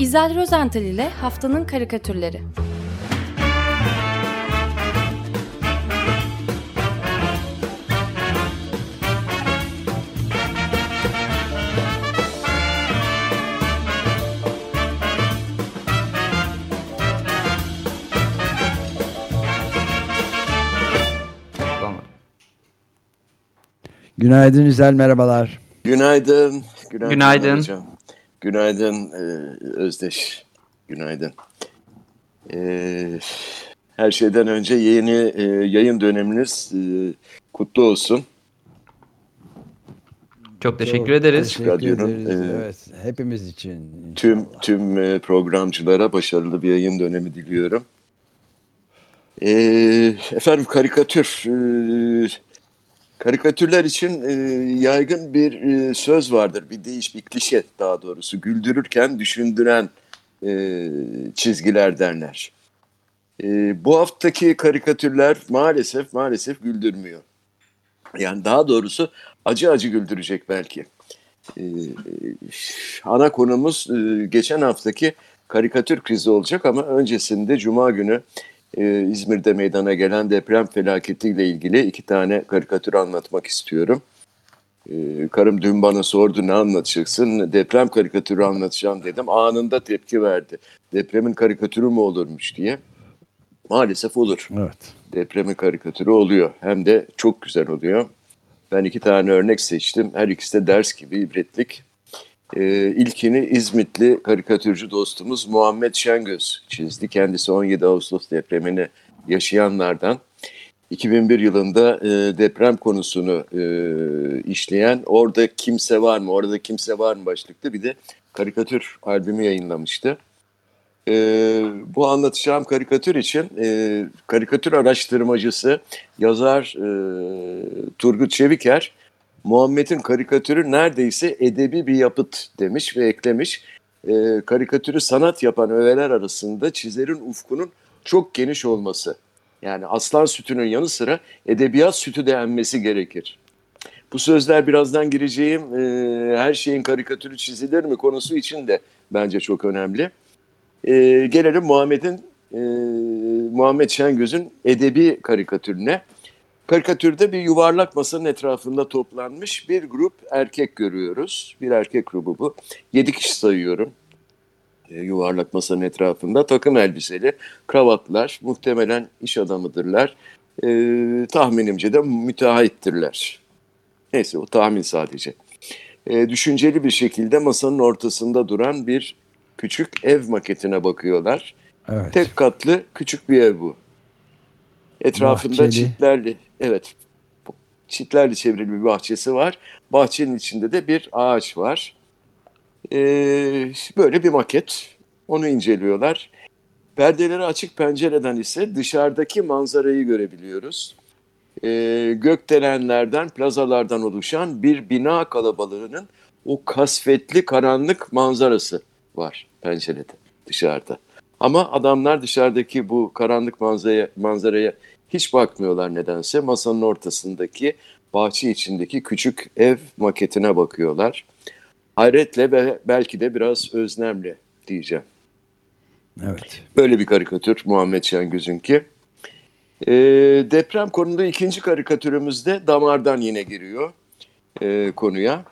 İzel Rozental ile Haftanın Karikatürleri Günaydın Üzel, merhabalar. Günaydın. Günaydın. Günaydın. Hocam. Günaydın e, Özdeş. Günaydın. E, her şeyden önce yeni e, yayın döneminiz kutlu olsun. Çok teşekkür Çok ederiz. Teşekkür Radyonun, ederiz. e, evet, hepimiz için. Tüm inşallah. tüm e, programcılara başarılı bir yayın dönemi diliyorum. E, efendim karikatür. E, karikatürler için e, yaygın bir e, söz vardır. Bir deyiş, bir klişe daha doğrusu. Güldürürken düşündüren e, çizgiler derler. E, bu haftaki karikatürler maalesef maalesef güldürmüyor. Yani daha doğrusu acı acı güldürecek belki. E, ana konumuz e, geçen haftaki karikatür krizi olacak ama öncesinde Cuma günü e, İzmir'de meydana gelen deprem felaketiyle ilgili iki tane karikatür anlatmak istiyorum. E, karım dün bana sordu ne anlatacaksın? Deprem karikatürü anlatacağım dedim. Anında tepki verdi. Depremin karikatürü mü olurmuş diye. Maalesef olur Evet. depremin karikatürü oluyor. Hem de çok güzel oluyor. Ben iki tane örnek seçtim. Her ikisi de ders gibi ibretlik. Ee, ilkini İzmitli karikatürcü dostumuz Muhammed Şengöz çizdi. Kendisi 17 Ağustos depremini yaşayanlardan. 2001 yılında e, deprem konusunu e, işleyen Orada Kimse Var mı? Orada Kimse Var mı başlıklı bir de karikatür albümü yayınlamıştı. E, bu anlatacağım karikatür için e, karikatür araştırmacısı yazar e, Turgut Çeviker Muhammed'in karikatürü neredeyse edebi bir yapıt demiş ve eklemiş. E, karikatürü sanat yapan öğeler arasında çizerin ufkunun çok geniş olması. Yani aslan sütünün yanı sıra edebiyat sütü de emmesi gerekir. Bu sözler birazdan gireceğim e, her şeyin karikatürü çizilir mi konusu için de bence çok önemli. E, gelelim Muhammed'in e, Muhammed Şengöz'ün edebi karikatürüne. Karikatürde bir yuvarlak masanın etrafında toplanmış bir grup erkek görüyoruz. Bir erkek grubu bu. Yedi kişi sayıyorum. E, yuvarlak masanın etrafında takım elbiseli, kravatlar, muhtemelen iş adamıdırlar. E, tahminimce de müteahhittirler. Neyse o tahmin sadece. E, düşünceli bir şekilde masanın ortasında duran bir küçük ev maketine bakıyorlar. Evet. Tek katlı küçük bir ev bu. Etrafında Bahçeli. çitlerli, evet, çitlerle çevrili bir bahçesi var. Bahçenin içinde de bir ağaç var. Ee, böyle bir maket. Onu inceliyorlar. Perdeleri açık pencereden ise dışarıdaki manzarayı görebiliyoruz. Ee, gökdelenlerden, plazalardan oluşan bir bina kalabalığının o kasvetli karanlık manzarası var pencerede, dışarıda. Ama adamlar dışarıdaki bu karanlık manzaraya, manzaraya hiç bakmıyorlar nedense. Masanın ortasındaki bahçe içindeki küçük ev maketine bakıyorlar. Hayretle ve belki de biraz özlemle diyeceğim. Evet. Böyle bir karikatür Muhammed Şengöz'ünki. Ee, deprem konulu ikinci karikatürümüzde damardan yine giriyor e, konuya.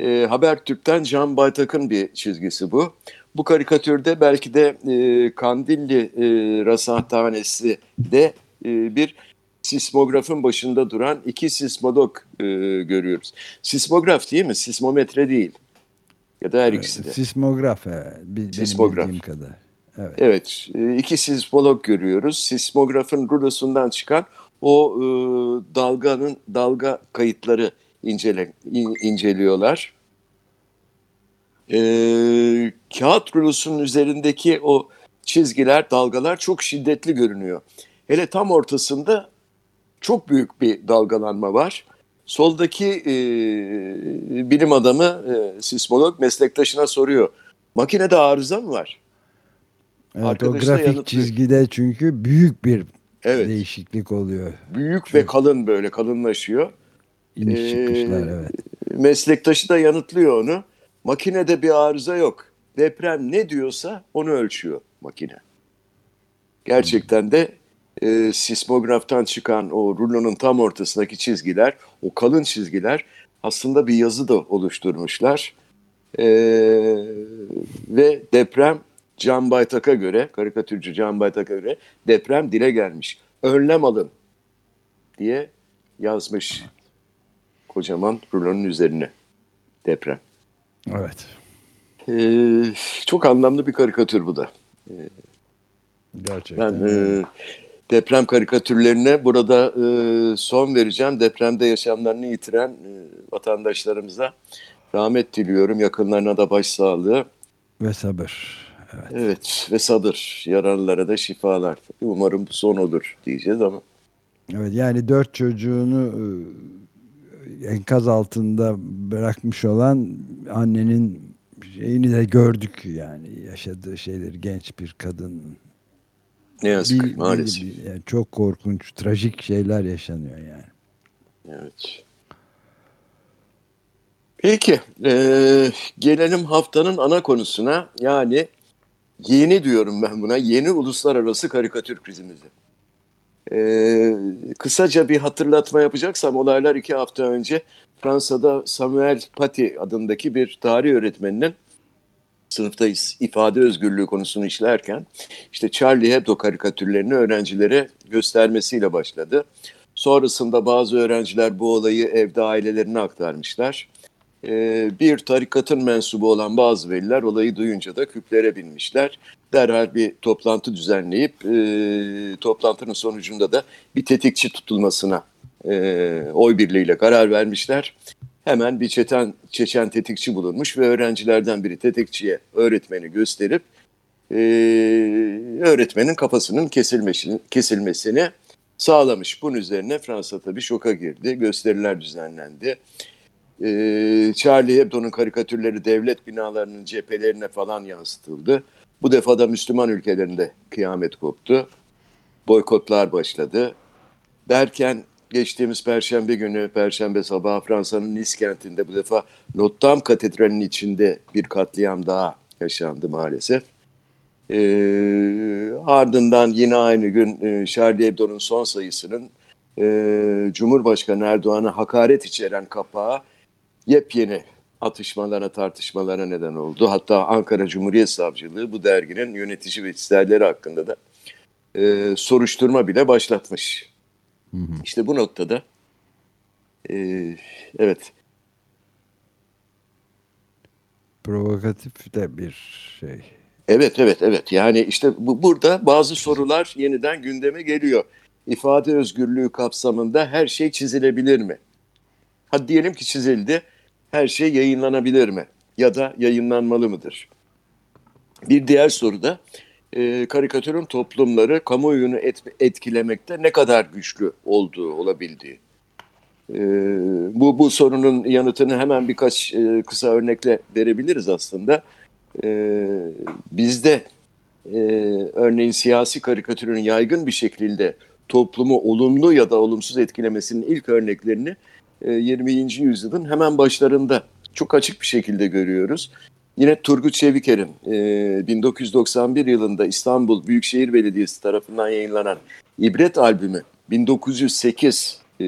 E, Habertürk'ten Can Baytak'ın bir çizgisi bu. Bu karikatürde belki de e, Kandilli e, Rasathanesi de e, bir sismografın başında duran iki sismolog e, görüyoruz. Sismograf değil mi? Sismometre değil. Ya da her ikisi de. Sismograf. e, bi- Benim Sismograf. bildiğim kadar. Evet. Evet, e, iki sismolog görüyoruz. Sismografın rulosundan çıkan o e, dalganın dalga kayıtları incele, in- inceliyorlar. E, kağıt rulosunun üzerindeki o çizgiler, dalgalar çok şiddetli görünüyor. Hele tam ortasında çok büyük bir dalgalanma var. Soldaki e, bilim adamı, e, sismolog meslektaşına soruyor. Makinede arıza mı var? Evet, o Arkadaşı grafik yanıtlıyor. çizgide çünkü büyük bir Evet. değişiklik oluyor. büyük ve kalın böyle kalınlaşıyor. İniş Ee, çıkışlar evet. Meslektaşı da yanıtlıyor onu. Makinede bir arıza yok. deprem ne diyorsa onu ölçüyor makine. Gerçekten de e, sismograftan çıkan o rulonun tam ortasındaki çizgiler, o kalın çizgiler aslında bir yazı da oluşturmuşlar. E, ve deprem Can Baytak'a göre, karikatürcü Can Baytak'a göre deprem dile gelmiş. Önlem alın diye yazmış kocaman rulonun üzerine deprem. Evet. Ee, çok anlamlı bir karikatür bu da. Gerçekten. Ben e, deprem karikatürlerine burada e, son vereceğim. Depremde yaşamlarını yitiren e, vatandaşlarımıza rahmet diliyorum. Yakınlarına da başsağlığı. Ve sabır. Evet. Evet ve sabır. Yaralılara da şifalar. Umarım bu son olur diyeceğiz ama. Evet yani dört çocuğunu e, enkaz altında bırakmış olan annenin şeyini de gördük yani yaşadığı şeyleri genç bir kadın. Ne yazık Bir- maalesef. bir- yani çok korkunç, trajik şeyler yaşanıyor yani. Evet. Peki, eee, gelelim haftanın ana konusuna. Yani yeni diyorum ben buna, yeni uluslararası karikatür krizimizi. Eee, kısaca bir hatırlatma yapacaksam olaylar iki hafta önce Fransa'da Samuel Paty adındaki bir tarih öğretmeninin sınıfta is- ifade özgürlüğü konusunu işlerken işte Charlie Hebdo karikatürlerini öğrencilere göstermesiyle başladı. Sonrasında bazı öğrenciler bu olayı evde ailelerine aktarmışlar. Ee, bir tarikatın mensubu olan bazı veliler olayı duyunca da küplere binmişler. Derhal bir toplantı düzenleyip e, toplantının sonucunda da bir tetikçi tutulmasına e, oy birliğiyle karar vermişler. Hemen bir çeten, Çeçen tetikçi bulunmuş ve öğrencilerden biri tetikçiye öğretmeni gösterip e, öğretmenin kafasının kesilmesini, kesilmesini sağlamış. Bunun üzerine Fransa tabii şoka girdi. Gösteriler düzenlendi. Ee, Charlie Hebdo'nun karikatürleri devlet binalarının cephelerine falan yansıtıldı. Bu defa da Müslüman ülkelerinde kıyamet koptu. Boykotlar başladı. Derken geçtiğimiz Perşembe günü, Perşembe sabahı Fransa'nın Nice kentinde bu defa Notre Dame Katedrali'nin içinde bir katliam daha yaşandı maalesef. Ee, ardından yine aynı gün e, Charlie Hebdo'nun son sayısının e, Cumhurbaşkanı Erdoğan'a hakaret içeren kapağı yepyeni atışmalara, tartışmalara neden oldu. Hatta Ankara Cumhuriyet Savcılığı bu derginin yönetici ve isterleri hakkında da e, soruşturma bile başlatmış. İşte bu noktada e, evet Provokatif de bir şey. Evet evet evet yani işte bu, burada bazı sorular yeniden gündeme geliyor. İfade özgürlüğü kapsamında her şey çizilebilir mi? Hadi diyelim ki çizildi. Her şey yayınlanabilir mi? Ya da yayınlanmalı mıdır? Bir diğer soru da e, karikatürün toplumları kamuoyunu et, etkilemekte ne kadar güçlü olduğu olabildiği. E, bu, bu sorunun yanıtını hemen birkaç e, kısa örnekle verebiliriz aslında. E, bizde e, örneğin siyasi karikatürün yaygın bir şekilde toplumu olumlu ya da olumsuz etkilemesinin ilk örneklerini e, 20. yüzyılın hemen başlarında çok açık bir şekilde görüyoruz. Yine Turgut Çeviker'in e, 1991 yılında İstanbul Büyükşehir Belediyesi tarafından yayınlanan İbret albümü 1908 e,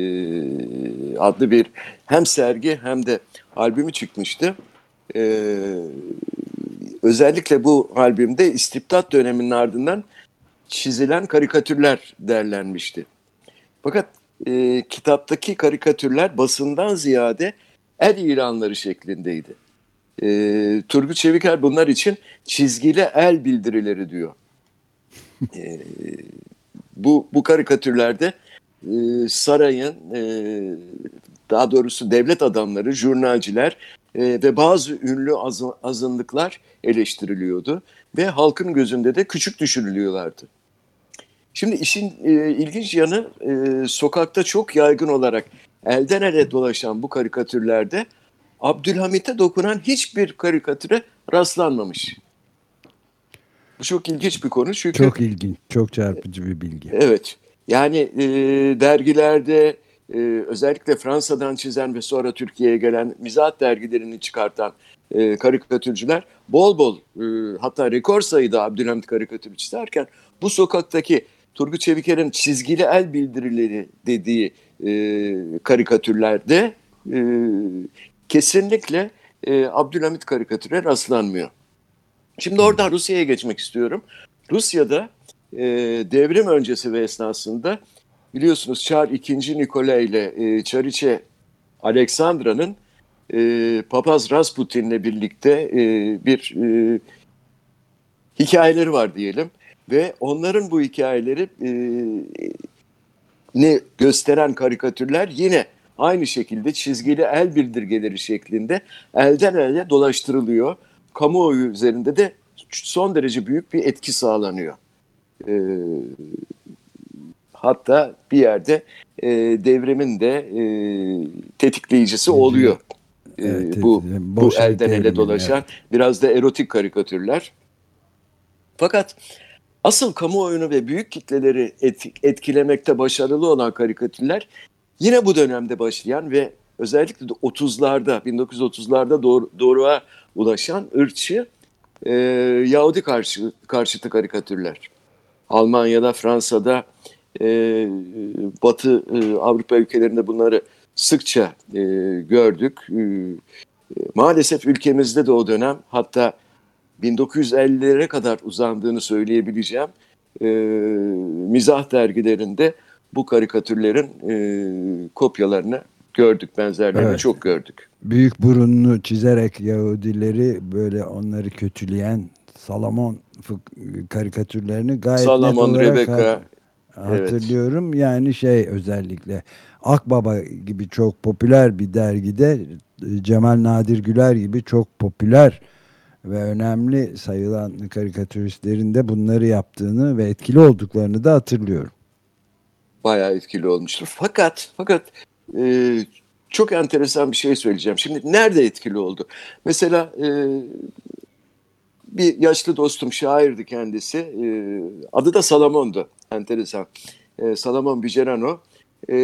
adlı bir hem sergi hem de albümü çıkmıştı. E, özellikle bu albümde istibdat döneminin ardından çizilen karikatürler derlenmişti. Fakat e, kitaptaki karikatürler basından ziyade el ilanları şeklindeydi. E, Turgut Çeviker bunlar için çizgili el bildirileri diyor. E, bu, bu karikatürlerde e, sarayın, e, daha doğrusu devlet adamları, jurnalciler e, ve bazı ünlü azı- azınlıklar eleştiriliyordu ve halkın gözünde de küçük düşürülüyorlardı. Şimdi işin e, ilginç yanı e, sokakta çok yaygın olarak elden ele dolaşan bu karikatürlerde Abdülhamit'e dokunan hiçbir karikatüre rastlanmamış. Bu çok ilginç bir konu çünkü Çok ilginç, çok çarpıcı bir bilgi. Evet. Yani e, dergilerde, e, özellikle Fransa'dan çizen ve sonra Türkiye'ye gelen mizah dergilerini çıkartan e, karikatürcüler bol bol e, hatta rekor sayıda Abdülhamit karikatürü çizerken bu sokaktaki Turgut Çeviker'in çizgili el bildirileri dediği e, karikatürlerde e, kesinlikle e, Abdülhamit karikatüre rastlanmıyor. Şimdi oradan Rusya'ya geçmek istiyorum. Rusya'da e, devrim öncesi ve esnasında biliyorsunuz Çar II. Nikolay ile e, Çariçe Aleksandra'nın e, Papaz Rasputin'le birlikte e, bir e, hikayeleri var diyelim. Ve onların bu hikayeleri e, ne gösteren karikatürler yine aynı şekilde çizgili el bildirgeleri şeklinde elden ele dolaştırılıyor. Kamuoyu üzerinde de son derece büyük bir etki sağlanıyor. E, hatta bir yerde e, devrimin de e, tetikleyicisi oluyor. E, evet, bu bu elden ele dolaşan evet. biraz da erotik karikatürler. Fakat asıl kamuoyunu ve büyük kitleleri etkilemekte başarılı olan karikatürler yine bu dönemde başlayan ve özellikle de 30'larda 1930'larda doğru, doğruğa ulaşan ırkçı e, Yahudi karşı, karşıtı karikatürler. Almanya'da, Fransa'da, e, Batı e, Avrupa ülkelerinde bunları sıkça e, gördük. E, maalesef ülkemizde de o dönem hatta 1950'lere kadar uzandığını söyleyebileceğim e, mizah dergilerinde bu karikatürlerin e, kopyalarını gördük, benzerlerini evet. çok gördük. Büyük burunlu çizerek Yahudileri böyle onları kötüleyen Salomon karikatürlerini gayet Salomon, net olarak Rebecca, hatırlıyorum. Evet. Yani şey özellikle Akbaba gibi çok popüler bir dergide Cemal Nadir Güler gibi çok popüler ve önemli sayılan karikatüristlerin de bunları yaptığını ve etkili olduklarını da hatırlıyorum. Bayağı etkili olmuştur. Fakat fakat e, çok enteresan bir şey söyleyeceğim. Şimdi nerede etkili oldu? Mesela e, bir yaşlı dostum şairdi kendisi. E, adı da Salamon'du. Enteresan. E, Salamon Bicerano e,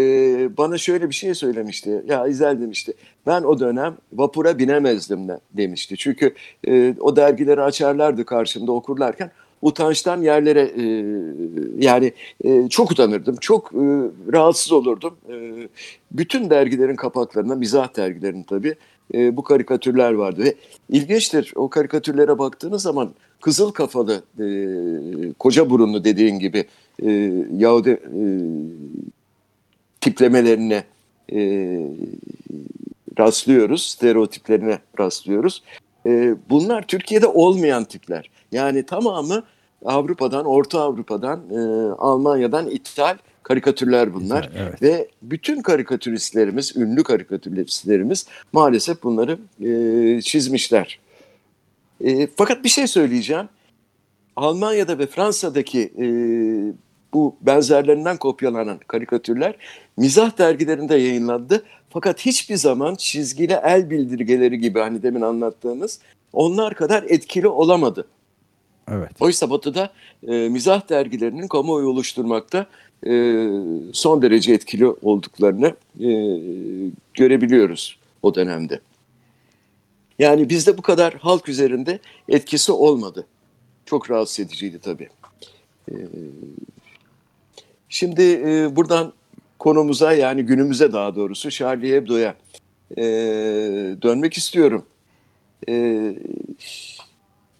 bana şöyle bir şey söylemişti. Ya İzel demişti. Ben o dönem vapura binemezdim de, demişti. Çünkü e, o dergileri açarlardı karşımda okurlarken utançtan yerlere e, yani e, çok utanırdım. Çok e, rahatsız olurdum. E, bütün dergilerin kapaklarında mizah dergilerinin tabii e, bu karikatürler vardı ve ilginçtir o karikatürlere baktığınız zaman kızıl kafalı e, koca burunlu dediğin gibi e, Yahudi e, tiplemelerine e, rastlıyoruz, stereotiplerine rastlıyoruz. E, bunlar Türkiye'de olmayan tipler. Yani tamamı Avrupa'dan, Orta Avrupa'dan, e, Almanya'dan ithal karikatürler bunlar. Güzel, evet. Ve bütün karikatüristlerimiz, ünlü karikatüristlerimiz maalesef bunları e, çizmişler. E, fakat bir şey söyleyeceğim. Almanya'da ve Fransa'daki e, bu benzerlerinden kopyalanan karikatürler mizah dergilerinde yayınlandı. Fakat hiçbir zaman çizgili el bildirgeleri gibi hani demin anlattığımız onlar kadar etkili olamadı. Evet. Oysa Batı'da e, mizah dergilerinin kamuoyu oluşturmakta e, son derece etkili olduklarını e, görebiliyoruz o dönemde. Yani bizde bu kadar halk üzerinde etkisi olmadı. Çok rahatsız ediciydi tabii. E, şimdi e, buradan konumuza yani günümüze daha doğrusu Charlie Hebdo'ya e, dönmek istiyorum. E,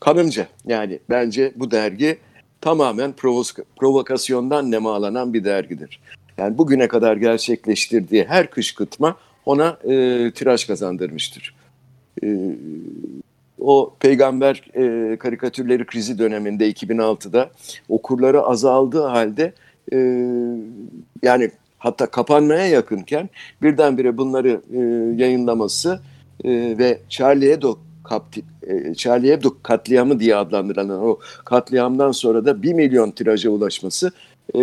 kanımca yani bence bu dergi tamamen provok provokasyondan nemalanan bir dergidir. Yani bugüne kadar gerçekleştirdiği her kışkırtma ona e, tiraj kazandırmıştır. E, o peygamber e, karikatürleri krizi döneminde 2006'da okurları azaldığı halde e, yani hatta kapanmaya yakınken birdenbire bunları e, yayınlaması e, ve Charlie Hebdo kapti, e, Charlie Hebdo katliamı diye adlandırılan o katliamdan sonra da 1 milyon tiraja ulaşması e,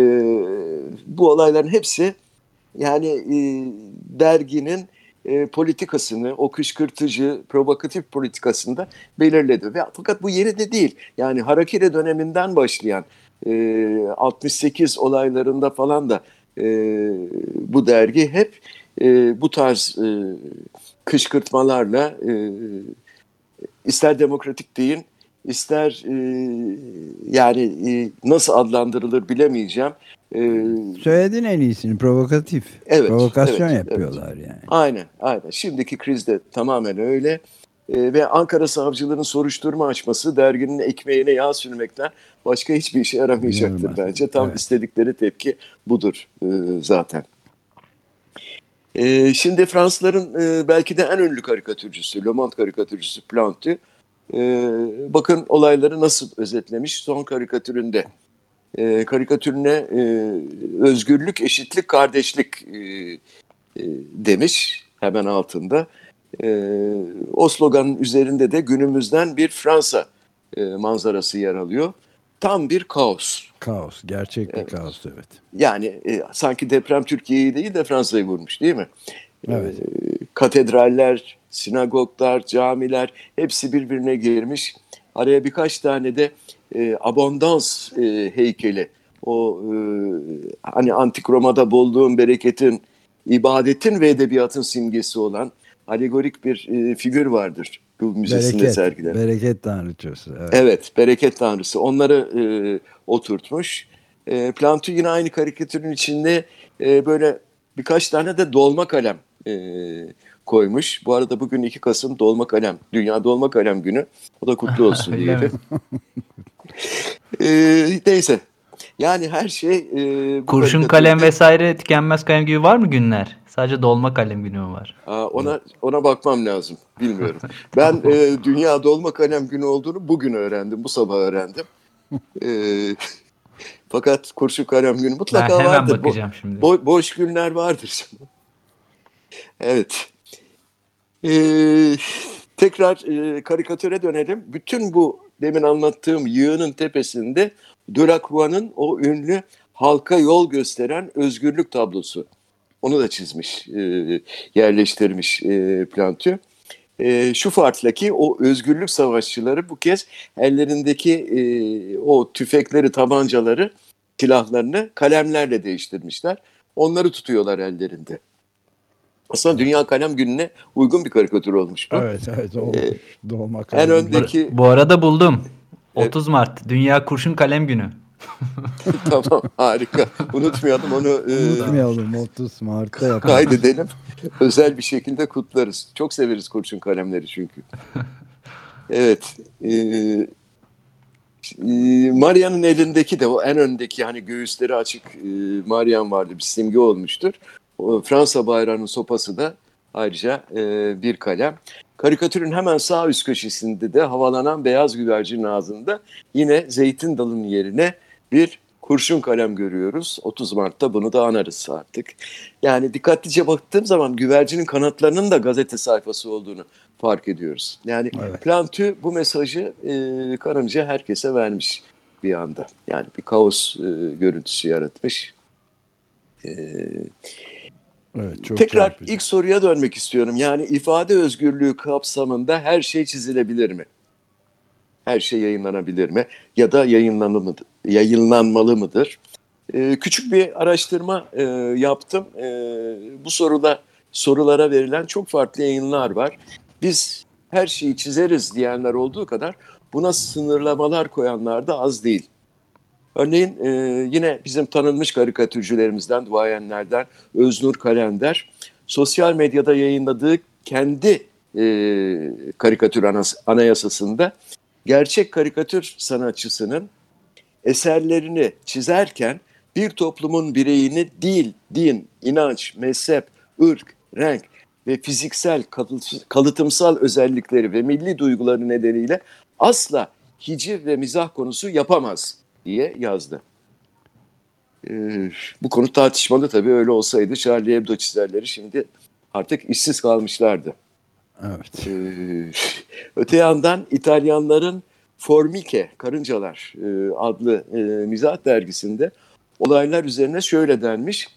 bu olayların hepsi yani e, derginin e, politikasını, o kışkırtıcı, provokatif politikasında belirledi. Ve, fakat bu yeni de değil. Yani Harakiri döneminden başlayan e, 68 olaylarında falan da e, bu dergi hep e, bu tarz e, kışkırtmalarla e, ister demokratik deyin ister e, yani e, nasıl adlandırılır bilemeyeceğim. E, Söyledin en iyisini provokatif. Evet, Provokasyon evet, yapıyorlar evet. yani. Aynen aynen şimdiki krizde tamamen öyle. E, ve Ankara savcıların soruşturma açması derginin ekmeğine yağ sürmekten başka hiçbir işe yaramayacaktır Yaramaz. bence. Tam Evet. istedikleri tepki budur e, zaten. E, şimdi Fransızların e, belki de en ünlü karikatürcüsü, Le Monde karikatürcüsü Plantu, e, bakın olayları nasıl özetlemiş son karikatüründe. E, karikatürüne e, özgürlük, eşitlik, kardeşlik e, e, demiş hemen altında. E, o sloganın üzerinde de günümüzden bir Fransa e, manzarası yer alıyor. Tam bir kaos. Kaos. Gerçek bir Evet. kaos evet. Yani e, sanki deprem Türkiye'yi değil de Fransa'yı vurmuş değil mi? Evet. E, katedraller, sinagoglar, camiler hepsi birbirine girmiş. Araya birkaç tane de e, abondans e, heykeli. O e, hani antik Roma'da bolluğun, bereketin, ibadetin ve edebiyatın simgesi olan alegorik bir e, figür vardır bu müzesinde Bereket. sergilenen. Bereket tanrıçası. Evet. Evet, bereket tanrısı. Onları e, oturtmuş. E, Plantu yine aynı karikatürün içinde e, böyle birkaç tane de dolma kalem e, koymuş. Bu arada bugün 2 Kasım dolma kalem, Dünya Dolma Kalem Günü. O da kutlu olsun diyelim. E, neyse. Yani her şey... E, Kurşun kalem vesaire tükenmez kalem gibi var mı günler? Sadece dolma kalem günü mü var? Aa, ona ona bakmam lazım. Bilmiyorum. Ben e, Dünya Dolma Kalem Günü olduğunu bugün öğrendim. Bu sabah öğrendim. E, fakat kurşun kalem günü Ben mutlaka hemen vardır. Bo- bakacağım şimdi. bo- boş günler vardır. evet. E, tekrar e, karikatüre dönelim. Bütün bu demin anlattığım yığının tepesinde Delacroix'ın o ünlü halka yol gösteren özgürlük tablosu. Onu da çizmiş, e, yerleştirmiş e, Plantu. E, şu farkla ki o özgürlük savaşçıları bu kez ellerindeki e, o tüfekleri, tabancaları, silahlarını kalemlerle değiştirmişler. Onları tutuyorlar ellerinde. Aslında Dünya Kalem Günü'ne uygun bir karikatür olmuş bu. Evet evet. O, Ee, dolma en kalem. önde- Peki- Bu arada buldum. Evet. 30 Mart Dünya Kurşun Kalem Günü. tamam harika. Unutmayalım onu e, Unutmayalım 30 Mart'ta yapalım. kaydedelim. Özel bir şekilde kutlarız. Çok severiz kurşun kalemleri çünkü. Evet. E, e, Maria'nın elindeki de o en öndeki hani göğüsleri açık e, Marian vardı bir simge olmuştur. Fransa bayrağının sopası da ayrıca e, bir kalem. Karikatürün hemen sağ üst köşesinde de havalanan beyaz güvercinin ağzında yine zeytin dalının yerine bir kurşun kalem görüyoruz. 30 Mart'ta bunu da anarız artık. Yani dikkatlice baktığım zaman güvercinin kanatlarının da gazete sayfası olduğunu fark ediyoruz. Yani Evet. Plantü bu mesajı e, karınca herkese vermiş bir anda. Yani bir kaos e, görüntüsü yaratmış. E, Evet, çok tekrar çarpıcı. ilk soruya dönmek istiyorum. Yani ifade özgürlüğü kapsamında her şey çizilebilir mi? Her şey yayınlanabilir mi? Ya da yayınlanmalı mıdır? Yayınlanmalı mıdır? Ee, küçük bir araştırma e, yaptım. E, bu soruda sorulara verilen çok farklı yayınlar var. Biz her şeyi çizeriz diyenler olduğu kadar buna sınırlamalar koyanlar da az değil. Örneğin e, yine bizim tanınmış karikatürcülerimizden, duayenlerden Öznur Kalender sosyal medyada yayınladığı kendi e, karikatür anayasasında gerçek karikatür sanatçısının eserlerini çizerken bir toplumun bireyini dil, din, inanç, mezhep, ırk, renk ve fiziksel kalıt- kalıtımsal özellikleri ve milli duyguları nedeniyle asla hiciv ve mizah konusu yapamaz diye yazdı. Ee, bu konu tartışmalı tabii öyle olsaydı Charlie Hebdo çizerleri şimdi artık işsiz kalmışlardı. Evet. Ee, öte yandan İtalyanların Formike, Karıncalar e, adlı e, mizah dergisinde olaylar üzerine şöyle denmiş.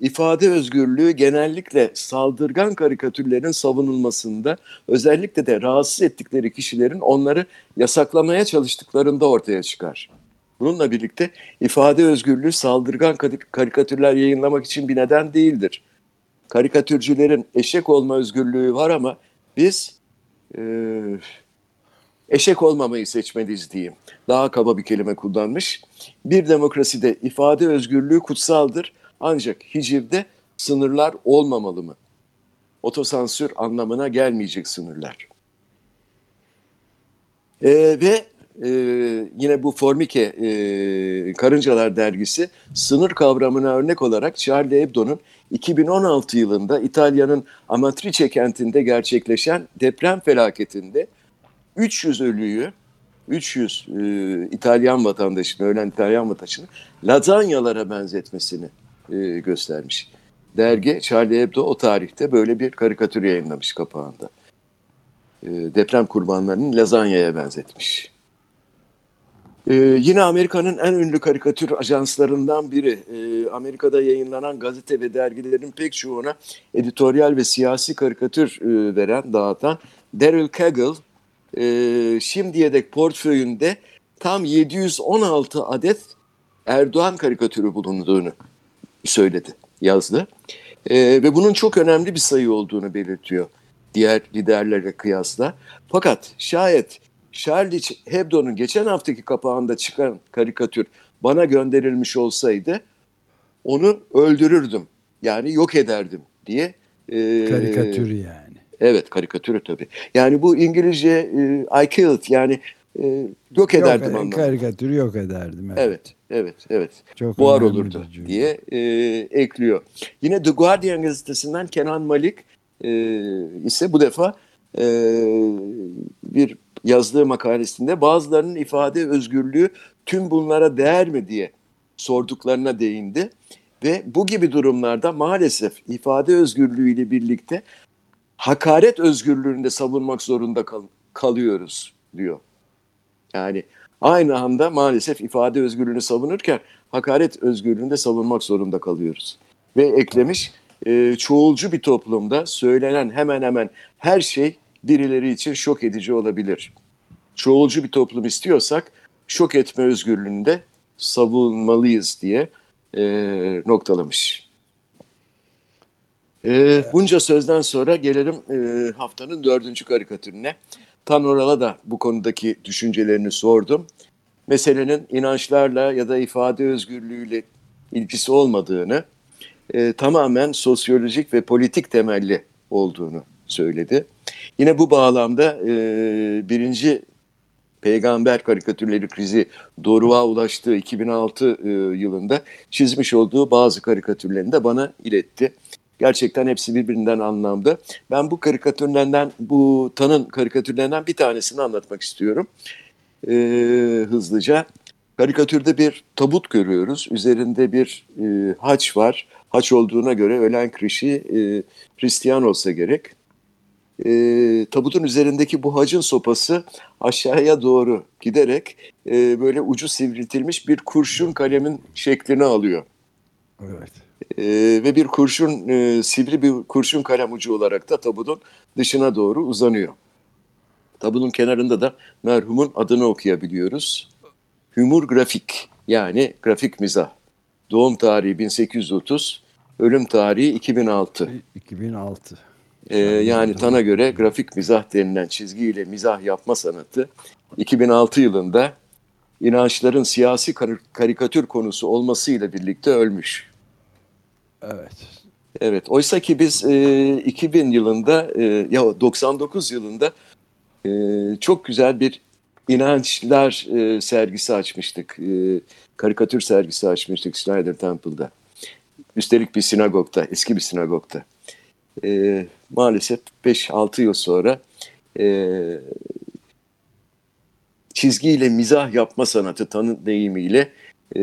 İfade özgürlüğü genellikle saldırgan karikatürlerin savunulmasında özellikle de rahatsız ettikleri kişilerin onları yasaklamaya çalıştıklarında ortaya çıkar Bununla birlikte ifade özgürlüğü saldırgan karikatürler yayınlamak için bir neden değildir. Karikatürcülerin eşek olma özgürlüğü var ama biz e, eşek olmamayı seçmeliyiz diyeyim. Daha kaba bir kelime kullanmış. Bir demokraside ifade özgürlüğü kutsaldır ancak hicivde sınırlar olmamalı mı? Otosansür anlamına gelmeyecek sınırlar. E, ve e, yine bu Formike e, Karıncalar dergisi sınır kavramına örnek olarak Charlie Hebdo'nun 2016 yılında İtalya'nın Amatrice kentinde gerçekleşen deprem felaketinde 300 ölüyü 300 e, İtalyan vatandaşını, ölen İtalyan vatandaşını lazanyalara benzetmesini e, göstermiş. Dergi Charlie Hebdo o tarihte böyle bir karikatür yayınlamış kapağında. E, deprem kurbanlarının lazanyaya benzetmiş. Ee, yine Amerika'nın en ünlü karikatür ajanslarından biri. Ee, Amerika'da yayınlanan gazete ve dergilerin pek çoğuna editoryal ve siyasi karikatür e, veren, dağıtan Daryl Cagle e, şimdiye dek portföyünde tam 716 adet Erdoğan karikatürü bulunduğunu söyledi, yazdı. E, ve bunun çok önemli bir sayı olduğunu belirtiyor diğer liderlere kıyasla. Fakat şayet Charlie Hebdo'nun geçen haftaki kapağında çıkan karikatür bana gönderilmiş olsaydı onu öldürürdüm. Yani yok ederdim diye. E, karikatür yani. Evet karikatürü tabii. Yani bu İngilizce e, I killed yani e, yok ederdim yok, anlamında. Karikatürü yok ederdim. Evet, evet, evet. evet. Çok Buhar olurdu diye e, ekliyor. Yine The Guardian gazetesinden Kenan Malik e, ise bu defa e, bir yazdığı makalesinde bazılarının ifade özgürlüğü tüm bunlara değer mi diye sorduklarına değindi. Ve bu gibi durumlarda maalesef ifade özgürlüğüyle birlikte hakaret özgürlüğünü de savunmak zorunda kal kalıyoruz diyor. Yani aynı anda maalesef ifade özgürlüğünü savunurken hakaret özgürlüğünü de savunmak zorunda kalıyoruz. Ve eklemiş e, çoğulcu bir toplumda söylenen hemen hemen her şey birileri için şok edici olabilir. Çoğulcu bir toplum istiyorsak şok etme özgürlüğünü de savunmalıyız diye e, noktalamış. E, bunca sözden sonra gelelim e, haftanın dördüncü karikatürüne. Tan Oral'a da bu konudaki düşüncelerini sordum. Meselenin inançlarla ya da ifade özgürlüğüyle ilgisi olmadığını, e, tamamen sosyolojik ve politik temelli olduğunu söyledi. Yine bu bağlamda e, birinci peygamber karikatürleri krizi doruğa ulaştığı 2006 e, yılında çizmiş olduğu bazı karikatürlerini de bana iletti. Gerçekten hepsi birbirinden anlamda. Ben bu karikatürlerden, bu Tan'ın karikatürlerinden bir tanesini anlatmak istiyorum. E, hızlıca. Karikatürde bir tabut görüyoruz. Üzerinde bir e, haç var. Haç olduğuna göre ölen kişi e, Hristiyan olsa gerek e, tabutun üzerindeki bu hacın sopası aşağıya doğru giderek e, böyle ucu sivriltilmiş bir kurşun kalemin şeklini alıyor. Evet. E, ve bir kurşun, e, sivri bir kurşun kalem ucu olarak da tabutun dışına doğru uzanıyor. Tabutun kenarında da merhumun adını okuyabiliyoruz. Humor grafik yani grafik mizah. Doğum tarihi 1830, ölüm tarihi 2006. 2006. Ee, yani Tan'a göre grafik mizah denilen çizgiyle mizah yapma sanatı 2006 yılında inançların siyasi kar karikatür konusu olmasıyla birlikte ölmüş. Evet. Evet. Oysa ki biz e, 2000 yılında e, ya 99 yılında e, çok güzel bir inançlar e, sergisi açmıştık. E, karikatür sergisi açmıştık Schneider Temple'da. Üstelik bir sinagogda, eski bir sinagogda e, maalesef 5-6 yıl sonra e, çizgiyle mizah yapma sanatı tanı deyimiyle e,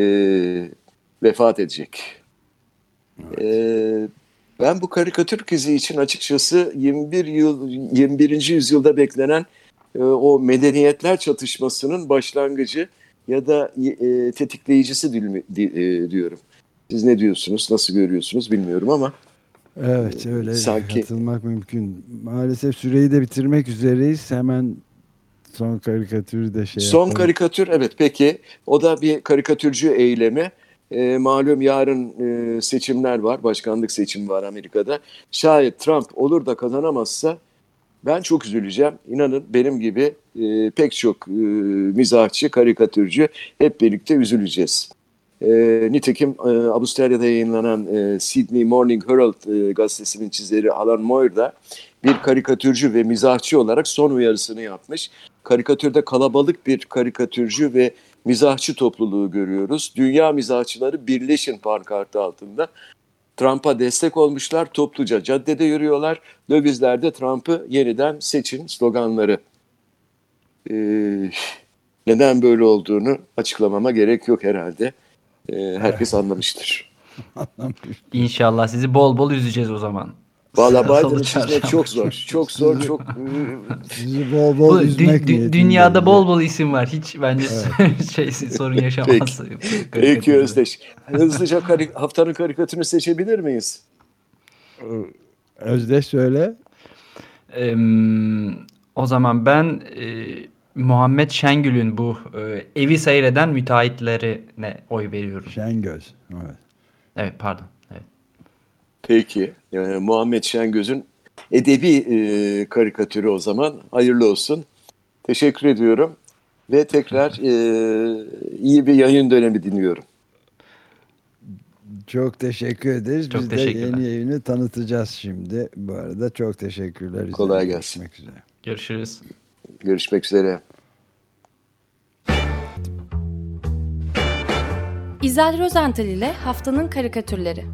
vefat edecek. Evet. E, ben bu karikatür krizi için açıkçası 21 yıl 21. yüzyılda beklenen e, o medeniyetler çatışmasının başlangıcı ya da e, tetikleyicisi e, diyorum. Siz ne diyorsunuz, nasıl görüyorsunuz bilmiyorum ama. Evet öyle Sanki... katılmak mümkün. Maalesef süreyi de bitirmek üzereyiz. Hemen son karikatürü de şey Son yapalım. karikatür evet peki o da bir karikatürcü eylemi. E, malum yarın e, seçimler var, başkanlık seçimi var Amerika'da. Şayet Trump olur da kazanamazsa ben çok üzüleceğim. İnanın benim gibi e, pek çok e, mizahçı, karikatürcü hep birlikte üzüleceğiz. E, nitekim e, Avustralya'da yayınlanan e, Sydney Morning Herald e, gazetesinin çizeri Alan Moore da bir karikatürcü ve mizahçı olarak son uyarısını yapmış. Karikatürde kalabalık bir karikatürcü ve mizahçı topluluğu görüyoruz. Dünya mizahçıları birleşin pankartı altında. Trump'a destek olmuşlar, topluca caddede yürüyorlar. Dövizlerde Trump'ı yeniden seçin sloganları. Ee, neden böyle olduğunu açıklamama gerek yok herhalde. Ee, herkes anlamıştır. İnşallah sizi bol bol üzeceğiz o zaman. Valla Biden'ı çizmek çok zor. Çok zor, çok... Sizi bol bol Bu, dü- üzmek dü- dünyada bol bol isim var. Hiç bence şey sorun yaşamaz. Peki Özdeş. Hızlıca kari- haftanın karikatürünü seçebilir miyiz? Özdeş söyle. Em, o zaman ben e, Muhammed Şengül'ün bu e, evi seyreden müteahhitlerine oy veriyorum. Şengöz. Evet. Evet pardon. Evet. Peki. Yani Muhammed Şengöz'ün edebi e, karikatürü o zaman. Hayırlı olsun. Teşekkür ediyorum. Ve tekrar e, iyi bir yayın dönemi diliyorum. Çok teşekkür ederiz. Çok Biz de teşekkürler. yeni yayını tanıtacağız şimdi. Bu arada çok teşekkürler. Kolay gelsin. Görüşmek üzere. Görüşürüz. Görüşmek üzere. İzel Rozental ile Haftanın Karikatürleri